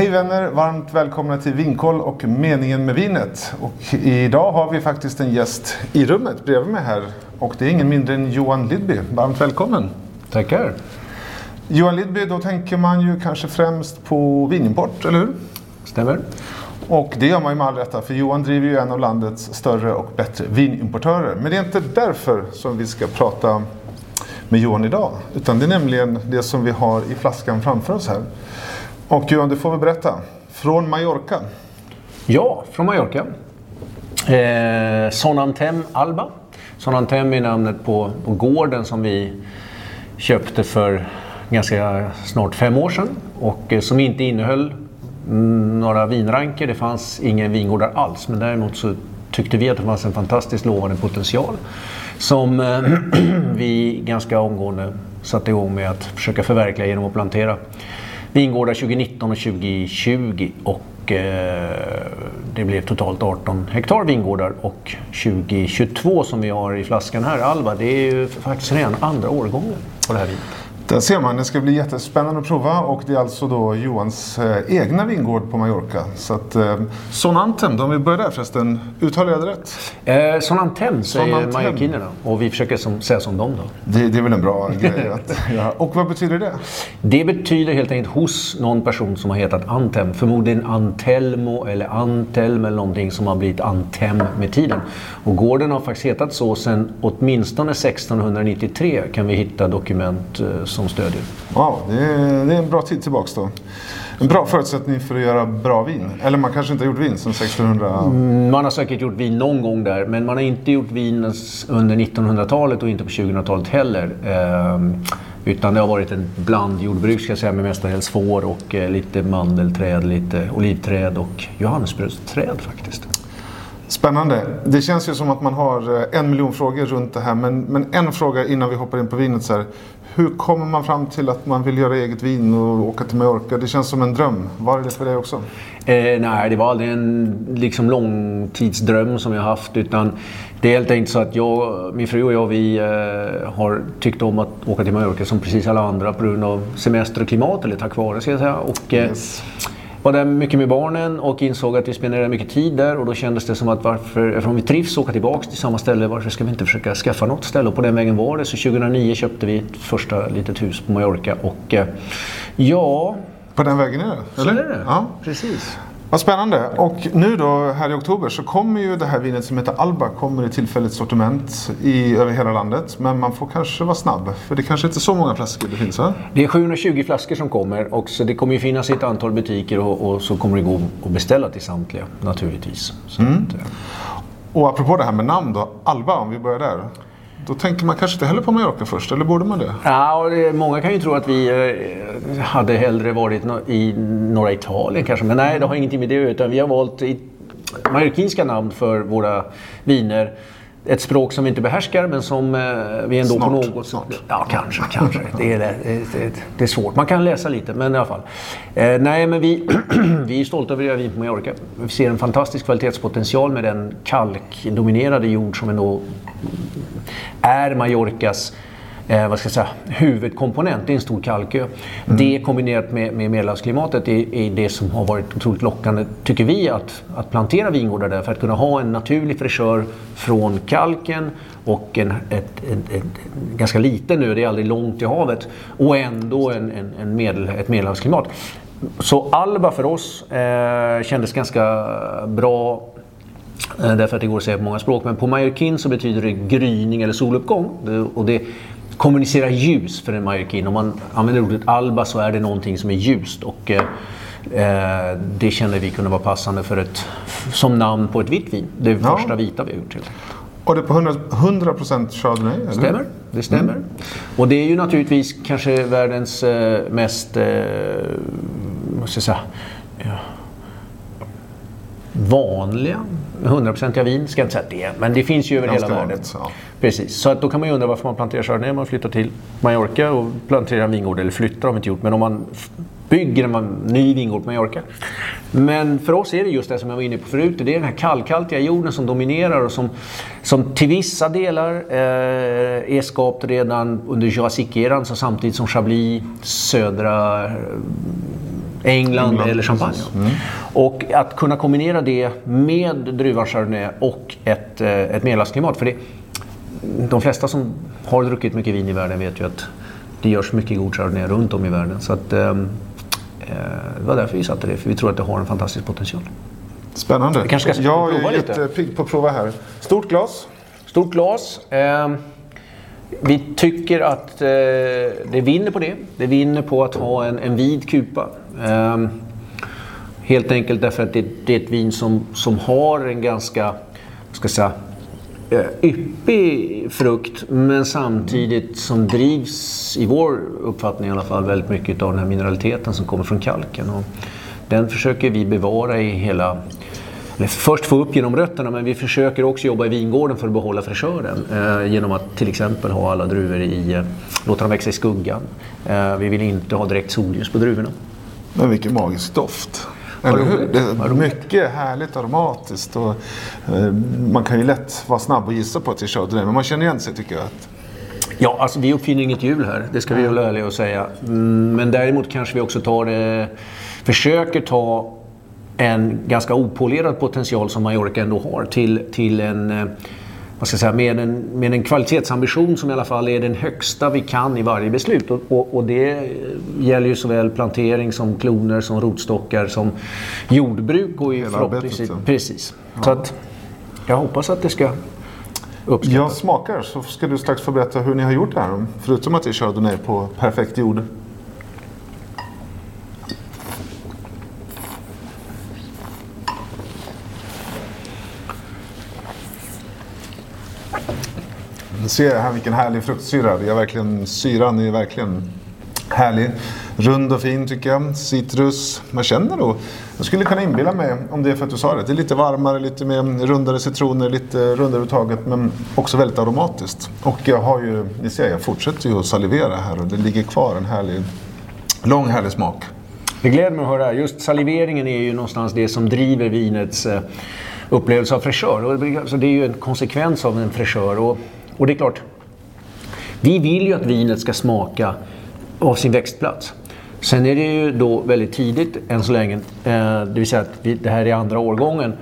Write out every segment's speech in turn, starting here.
Hej vänner! Varmt välkomna till Vinkoll och Meningen med vinet. Och idag har vi faktiskt en gäst i rummet bredvid mig här. Och det är ingen mindre än Johan Lidby. Varmt välkommen! Tackar! Johan Lidby, då tänker man ju kanske främst på vinimport, eller hur? Stämmer. Och det gör man ju med all rätta, för Johan driver ju en av landets större och bättre vinimportörer. Men det är inte därför som vi ska prata med Johan idag. Utan det är nämligen det som vi har i flaskan framför oss här. Och Johan, du får väl berätta. Från Mallorca. Ja, från Mallorca. Eh, Sonantem Alba. Sonantem är namnet på, på gården som vi köpte för ganska snart fem år sedan. Och eh, som inte innehöll mm, några vinranker. Det fanns ingen vingårdar alls. Men däremot så tyckte vi att det fanns en fantastiskt lovande potential. Som eh, vi ganska omgående satte igång med att försöka förverkliga genom att plantera vingårdar 2019 och 2020 och eh, det blev totalt 18 hektar vingårdar och 2022 som vi har i flaskan här, Alva, det är ju faktiskt redan andra årgången på det här vinet. Där ser man, det ska bli jättespännande att prova och det är alltså då Johans eh, egna vingård på Mallorca. Så att, eh, Sonantem, om vi börjar där förresten, uttalar jag det rätt? Eh, Sonantem säger mallorquinerna och vi försöker som, säga som dem då. Det, det är väl en bra grej att, ja. Och vad betyder det? Det betyder helt enkelt hos någon person som har hetat Antem, förmodligen Antelmo eller Antelm eller någonting som har blivit Antem med tiden. Och gården har faktiskt hetat så sedan åtminstone 1693 kan vi hitta dokument eh, som stödjer. Wow, det är, det är en bra tid tillbaks då. En bra förutsättning för att göra bra vin. Eller man kanske inte har gjort vin sedan 1600? Mm, man har säkert gjort vin någon gång där, men man har inte gjort vin under 1900-talet och inte på 2000-talet heller. Ehm, utan det har varit en blandjordbruk ska jag säga med mestadels får och eh, lite mandelträd, lite olivträd och johannesbrödsträd faktiskt. Spännande. Det känns ju som att man har eh, en miljon frågor runt det här. Men, men en fråga innan vi hoppar in på vinet. Så här. Hur kommer man fram till att man vill göra eget vin och åka till Mallorca? Det känns som en dröm. Var det för dig också? Eh, nej, det var aldrig en liksom, långtidsdröm som jag haft. Utan det är helt enkelt så att jag, min fru och jag vi, eh, har tyckt om att åka till Mallorca som precis alla andra på grund av semester och klimat. Eller tack vare ska jag säga. Och, eh, yes var där mycket med barnen och insåg att vi spenderade mycket tid där och då kändes det som att varför, eftersom vi trivs åka tillbaka till samma ställe, varför ska vi inte försöka skaffa något ställe? Och på den vägen var det. Så 2009 köpte vi ett första litet hus på Mallorca och eh, ja... På den vägen är det? Eller? Så är det. Ja. Precis. Vad spännande. Och nu då här i oktober så kommer ju det här vinet som heter Alba kommer i tillfälligt sortiment i, över hela landet. Men man får kanske vara snabb för det kanske inte är så många flaskor det finns va? Det är 720 flaskor som kommer och så det kommer ju finnas i ett antal butiker och, och så kommer det gå att beställa till samtliga naturligtvis. Mm. Att, ja. Och apropå det här med namn då, Alba om vi börjar där. Då tänker man kanske inte heller på Mallorca först, eller borde man det? Ja, det, många kan ju tro att vi eh, hade hellre varit no i norra Italien kanske. Men nej, det har ingenting med det utan vi har valt mallorquinska namn för våra viner ett språk som vi inte behärskar men som eh, vi ändå snart, på något sätt... Ja, kanske, kanske. Det är, det, det, det är svårt. Man kan läsa lite, men i alla fall. Eh, nej, men vi, vi är stolta över att göra vin på Mallorca. Vi ser en fantastisk kvalitetspotential med den kalkdominerade jord som ändå är Mallorcas eh, vad ska jag säga, huvudkomponent. Är en stor kalkö. Mm. Det kombinerat med, med medelhavsklimatet är, är, det som har varit otroligt lockande, tycker vi, att, att plantera vingårdar där för att kunna ha en naturlig fräschör från kalken och en, ett, ett, ett, ganska liten ö, det är aldrig långt till havet, och ändå en, en, en medel, ett medelhavsklimat. Så Alba för oss eh, kändes ganska bra eh, Därför att det går att säga på många språk. Men på mallorquin så betyder det gryning eller soluppgång. Och det kommunicerar ljus för en mallorquin. Om man använder ordet alba så är det någonting som är ljust. Och, eh, eh det kände vi kunde vara passande för ett, som namn på ett vitt vin. Det ja. första vita vi har gjort. Helt. Och det är på 100%, 100 chardonnay? Eller? Stämmer, det stämmer. Mm. Och det är ju naturligtvis kanske världens eh, mest, eh, måste jag säga, ja, vanliga 100% vin, ska jag inte säga det, men det finns ju över hela världen. Ja. Precis, så att då kan man ju undra varför man planterar chardonnay om man flyttar till Mallorca och planterar en vingård, eller flyttar har vi inte gjort, men om man bygger en ny vingård på Mallorca. Men för oss är det just det som jag var inne på förut, det är den här kallkaltiga jorden som dominerar och som, som till vissa delar eh, är skapt redan under Jurassic-eran, så samtidigt som Chablis södra England, England, eller champagne. Mm. Och att kunna kombinera det med druvan Chardonnay och ett, eh, ett medelhavsklimat. För det, de flesta som har druckit mycket vin i världen vet ju att det görs mycket god Chardonnay runt om i världen. Så att, ehm, eh, det var därför vi satte det, för vi tror att det har en fantastisk potential. Spännande. Vi kanske ska jag är jättepigg på att prova här. Stort glas. Stort glas. Eh, vi tycker att eh, det vinner på det. Det vinner på att ha en, en vid kupa. Eh, helt enkelt därför att det, det är ett vin som, som har en ganska, ska jag säga, eh, yppig frukt men samtidigt som drivs, i vår uppfattning i alla fall, väldigt mycket av den här mineraliteten som kommer från kalken. Och den försöker vi bevara i hela först få upp genom rötterna men vi försöker också jobba i vingården för att behålla fräschören. Eh, genom att till exempel ha alla druvor i, eh, låta dem växa i skuggan. Eh, vi vill inte ha direkt solljus på druvorna. Men vilken magisk doft. Eller hur? Det är mycket härligt aromatiskt. Och, eh, man kan ju lätt vara snabb och gissa på att det är chardonnay, men man känner igen sig tycker jag. Att, Ja, alltså vi uppfinner inget hjul här, det ska vi vara ärliga och säga. Mm, Men däremot kanske vi också tar, eh, försöker ta en ganska opolerad potential som Mallorca ändå har till, till en, eh, vad ska jag säga, med en, med en kvalitetsambition som i alla fall är den högsta vi kan i varje beslut. Och, och, och det gäller ju såväl plantering som kloner, som rotstockar, som jordbruk och Hela arbetet, ja. Precis. Så att jag hoppas att det ska uppskattas. jag smakar så ska du strax få berätta hur ni har gjort det här. Förutom att det är chardonnay på perfekt jord. Se ser här vilken härlig fruktsyra. Det verkligen, syran är verkligen härlig. Rund och fin tycker jag. Citrus. Man känner nog. Jag skulle kunna inbilla mig, om det är för att du sa det, det är lite varmare, lite mer rundare citroner, lite rundare överhuvudtaget, men också väldigt aromatiskt. Och jag har ju, ni ser, jag fortsätter ju att salivera här och det ligger kvar en härlig, lång härlig smak. Det gläder mig att höra. Just saliveringen är ju någonstans det som driver vinets eh, upplevelse av fräschör. Det- Så det är ju en konsekvens av en fräschör. Och, och det är klart, vi vill ju att vinet ska smaka av sin växtplats. Sen är det ju då väldigt tidigt än så länge, eh, det vill säga att vi, det här är andra årgången.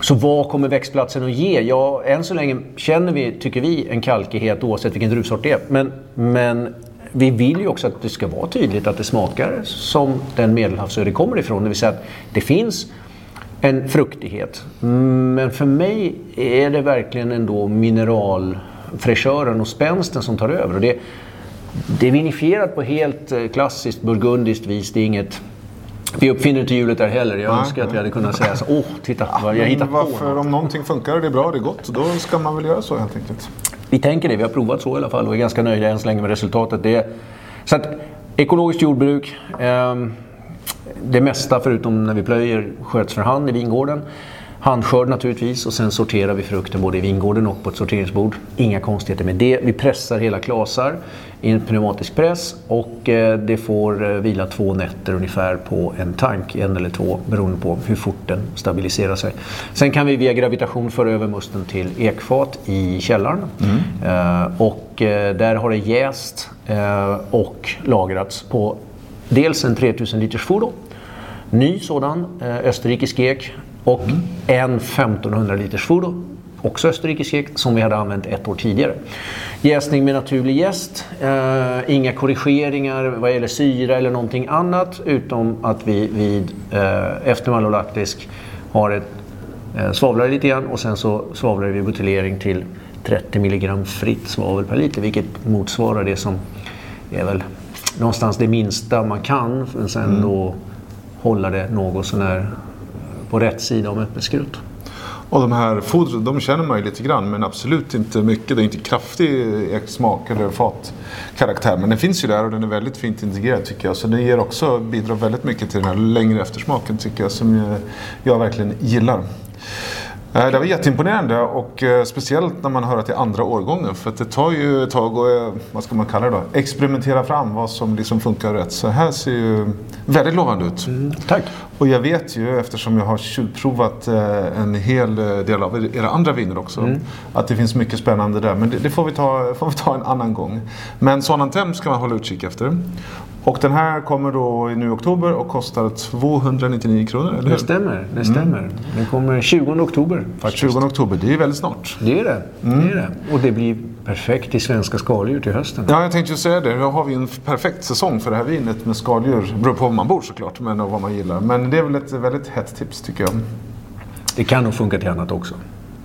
Så vad kommer växtplatsen att ge? Ja, än så länge känner vi, tycker vi, en kalkighet oavsett vilken druvsort det är. Men, men vi vill ju också att det ska vara tydligt att det smakar som den medelhavsö det kommer ifrån. Det vill säga att det finns en fruktighet. Men för mig är det verkligen ändå mineralfräschören och spänsten som tar över. Och det, det är vinifierat på helt eh, klassiskt burgundiskt vis. Det är inget... Vi uppfinner inte hjulet där heller. Jag Nej, önskar att vi nej. hade kunnat säga så. Åh, titta vad jag hittat på. något." om någonting funkar och det är bra, det är gott, då ska man väl göra så helt enkelt. Vi tänker det. Vi har provat så i alla fall och är ganska nöjda än så länge med resultatet. Det är, så att, ekologiskt jordbruk. ehm, det mesta förutom när vi plöjer sköts för hand i vingården. Handskörd naturligtvis och sen sorterar vi frukten både i vingården och på ett sorteringsbord. Inga konstigheter med det. Vi pressar hela klasar i en pneumatisk press och eh, det får eh, vila två nätter ungefär på en tank, en eller två beroende på hur fort den stabiliserar sig. Sen kan vi via gravitation föra över musten till ekfat i källaren Eh, och där har det jäst och lagrats på dels en 3000 liters fordon ny sådan, eh, österrikisk ek och en 1500 liters fordon. Också österrikisk ek som vi hade använt ett år tidigare. Jäsning med naturlig jäst, eh, inga korrigeringar vad gäller syra eller någonting annat utom att vi vid eh, efter malolaktisk har ett eh, svavlar lite grann och sen så svavlar vi buteljering till 30 milligram fritt svavel per liter vilket motsvarar det som är väl någonstans det minsta man kan men sen då hålla det något sånär på rätt sida om öppet skrut. Och de här fodren, de känner man ju lite grann men absolut inte mycket. Det är inte kraftig smak eller fatkaraktär. Men den finns ju där och den är väldigt fint integrerad tycker jag. Så den ger också, bidrar väldigt mycket till den här längre eftersmaken tycker jag som jag verkligen gillar. Eh, det var jätteimponerande och eh, speciellt när man hör att det är andra årgången för att det tar ju ett tag att, eh, vad ska man kalla det då, experimentera fram vad som liksom funkar rätt. Så här ser ju väldigt lovande ut. Mm, tack! Och jag vet ju, eftersom jag har tjuvprovat eh, en hel eh, del av era andra viner också, Mm. att det finns mycket spännande där. Men det, det får, vi ta, får vi ta en annan gång. Men Sonantem ska man hålla utkik efter. Och den här kommer då nu i oktober och kostar 299 kronor, eller Det hur? stämmer. Det stämmer. Den kommer 20 oktober faktiskt. 20 oktober, det är ju väldigt snart. Det är det. det är det. Och det blir perfekt till svenska skaldjur till hösten. Ja, jag tänkte ju säga det. Då har vi en perfekt säsong för det här vinet med skaldjur. Det beror på var man bor såklart, men och vad man gillar. Men det är väl ett väldigt hett tips tycker jag. Det kan nog funka till annat också.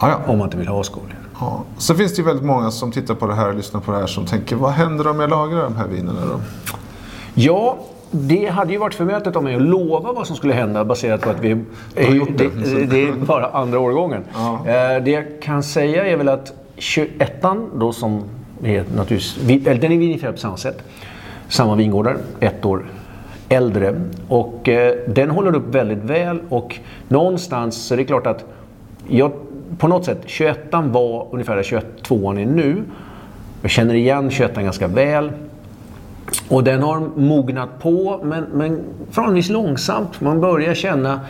Ja, ja. Om man inte vill ha skaldjur. Ja. Så finns det ju väldigt många som tittar på det här och lyssnar på det här som tänker, vad händer om jag lagrar de här vinerna då? Ja, det hade ju varit förmätet av mig att lova vad som skulle hända baserat på att vi... gjort det. det, det är bara andra årgången. Ja. Eh, Det jag kan säga är väl att 21an då som är naturligtvis... Eller den är vinifierad på samma sätt. Samma vingårdar, ett år äldre. Och eh, den håller upp väldigt väl och någonstans så är det klart att jag, på något sätt, 21an var ungefär där 22an är nu. Jag känner igen 21an ganska väl. Och den har mognat på, men, men förhållandevis långsamt. Man börjar känna,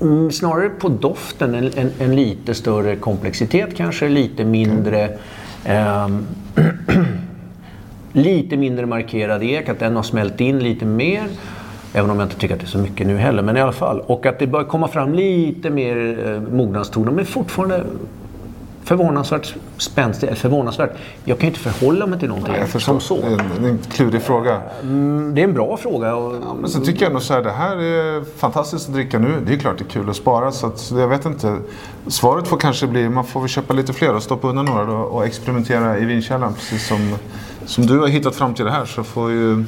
mm, snarare på doften, en, en, en lite större komplexitet kanske, lite mindre eh, lite mindre markerad ek, att den har smält in lite mer. Även om jag inte tycker att det är så mycket nu heller, men i alla fall. Och att det börjar komma fram lite mer eh, mognadstoner, men fortfarande förvånansvärt spänstig. Förvånansvärt. Jag kan ju inte förhålla mig till någonting Jag förstår. som så. Det är en, klurig fråga. Mm, Det är en bra fråga. Och, Men så tycker jag nog så här, det här är fantastiskt att dricka nu. Det är klart det är kul att spara. Så att, jag vet inte. Svaret får kanske bli, man får väl köpa lite fler och stoppa undan några då, och experimentera i vinkällaren. Precis som, som du har hittat fram till det här så får ju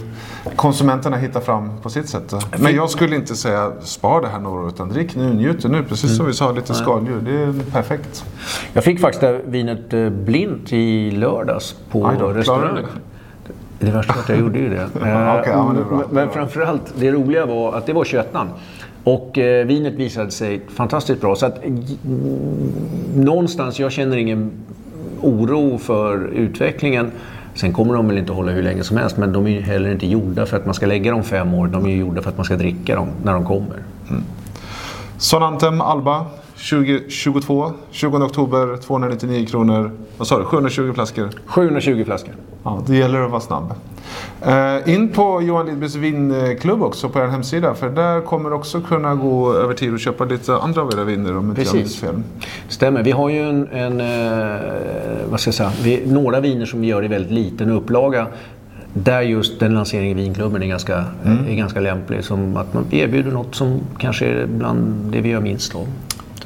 konsumenterna hitta fram på sitt sätt. Men jag skulle inte säga spar det här några år utan drick nu, njut nu. Precis Mm. som vi sa, lite skaldjur. Det är perfekt. Jag fick faktiskt det vinet eh, blint i lördags på då, klarade restaurang. du Det värsta var att jag gjorde ju det. Okej, ja, men det bra. Men- framförallt, det roliga var att det var 21 Och eh, vinet visade sig fantastiskt bra. Så att, mm, någonstans, jag känner ingen oro för utvecklingen. Sen kommer de väl inte att hålla hur länge som helst, men de är ju heller inte gjorda för att man ska lägga dem fem år. De är ju gjorda för att man ska dricka dem när de kommer. Sonantem Alba 2022, 20 oktober, 299 kronor. Vad sa du? 720 flaskor. 720 flaskor. Ja, det gäller att vara snabb. Eh, in på Johan Lidbys vinklubb också på er hemsida. För där kommer också kunna gå över tid och köpa lite andra av era viner om inte jag minns fel. Stämmer. Vi har ju en, en eh, vad ska jag säga, vi, några viner som vi gör i väldigt liten upplaga. Där just den lanseringen i vinklubben är ganska, är ganska lämplig. Som att man erbjuder något som kanske är bland det vi gör minst av.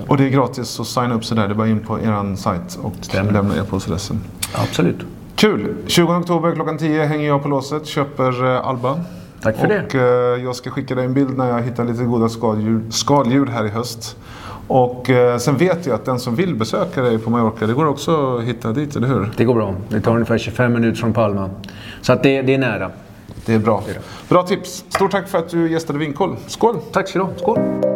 Och det är gratis att signa upp sig där. Det är bara in på er sajt och Stämmer. lämna e-postadressen. Absolut. Kul! 20 oktober klockan 10 hänger jag på låset, köper eh, Alba. Tack för det. och, eh, jag ska skicka dig en bild när jag hittar lite goda skaldjur, skaldjur här i höst. Och eh, sen vet jag att den som vill besöka dig på Mallorca, det går också att hitta dit, eller hur? Det går bra. Det tar ungefär 25 minuter från Palma. Så att det, det är nära. Det är bra. Bra tips. Stort tack för att du gästade Vinkoll. Skål! Tack ska du ha. Skål!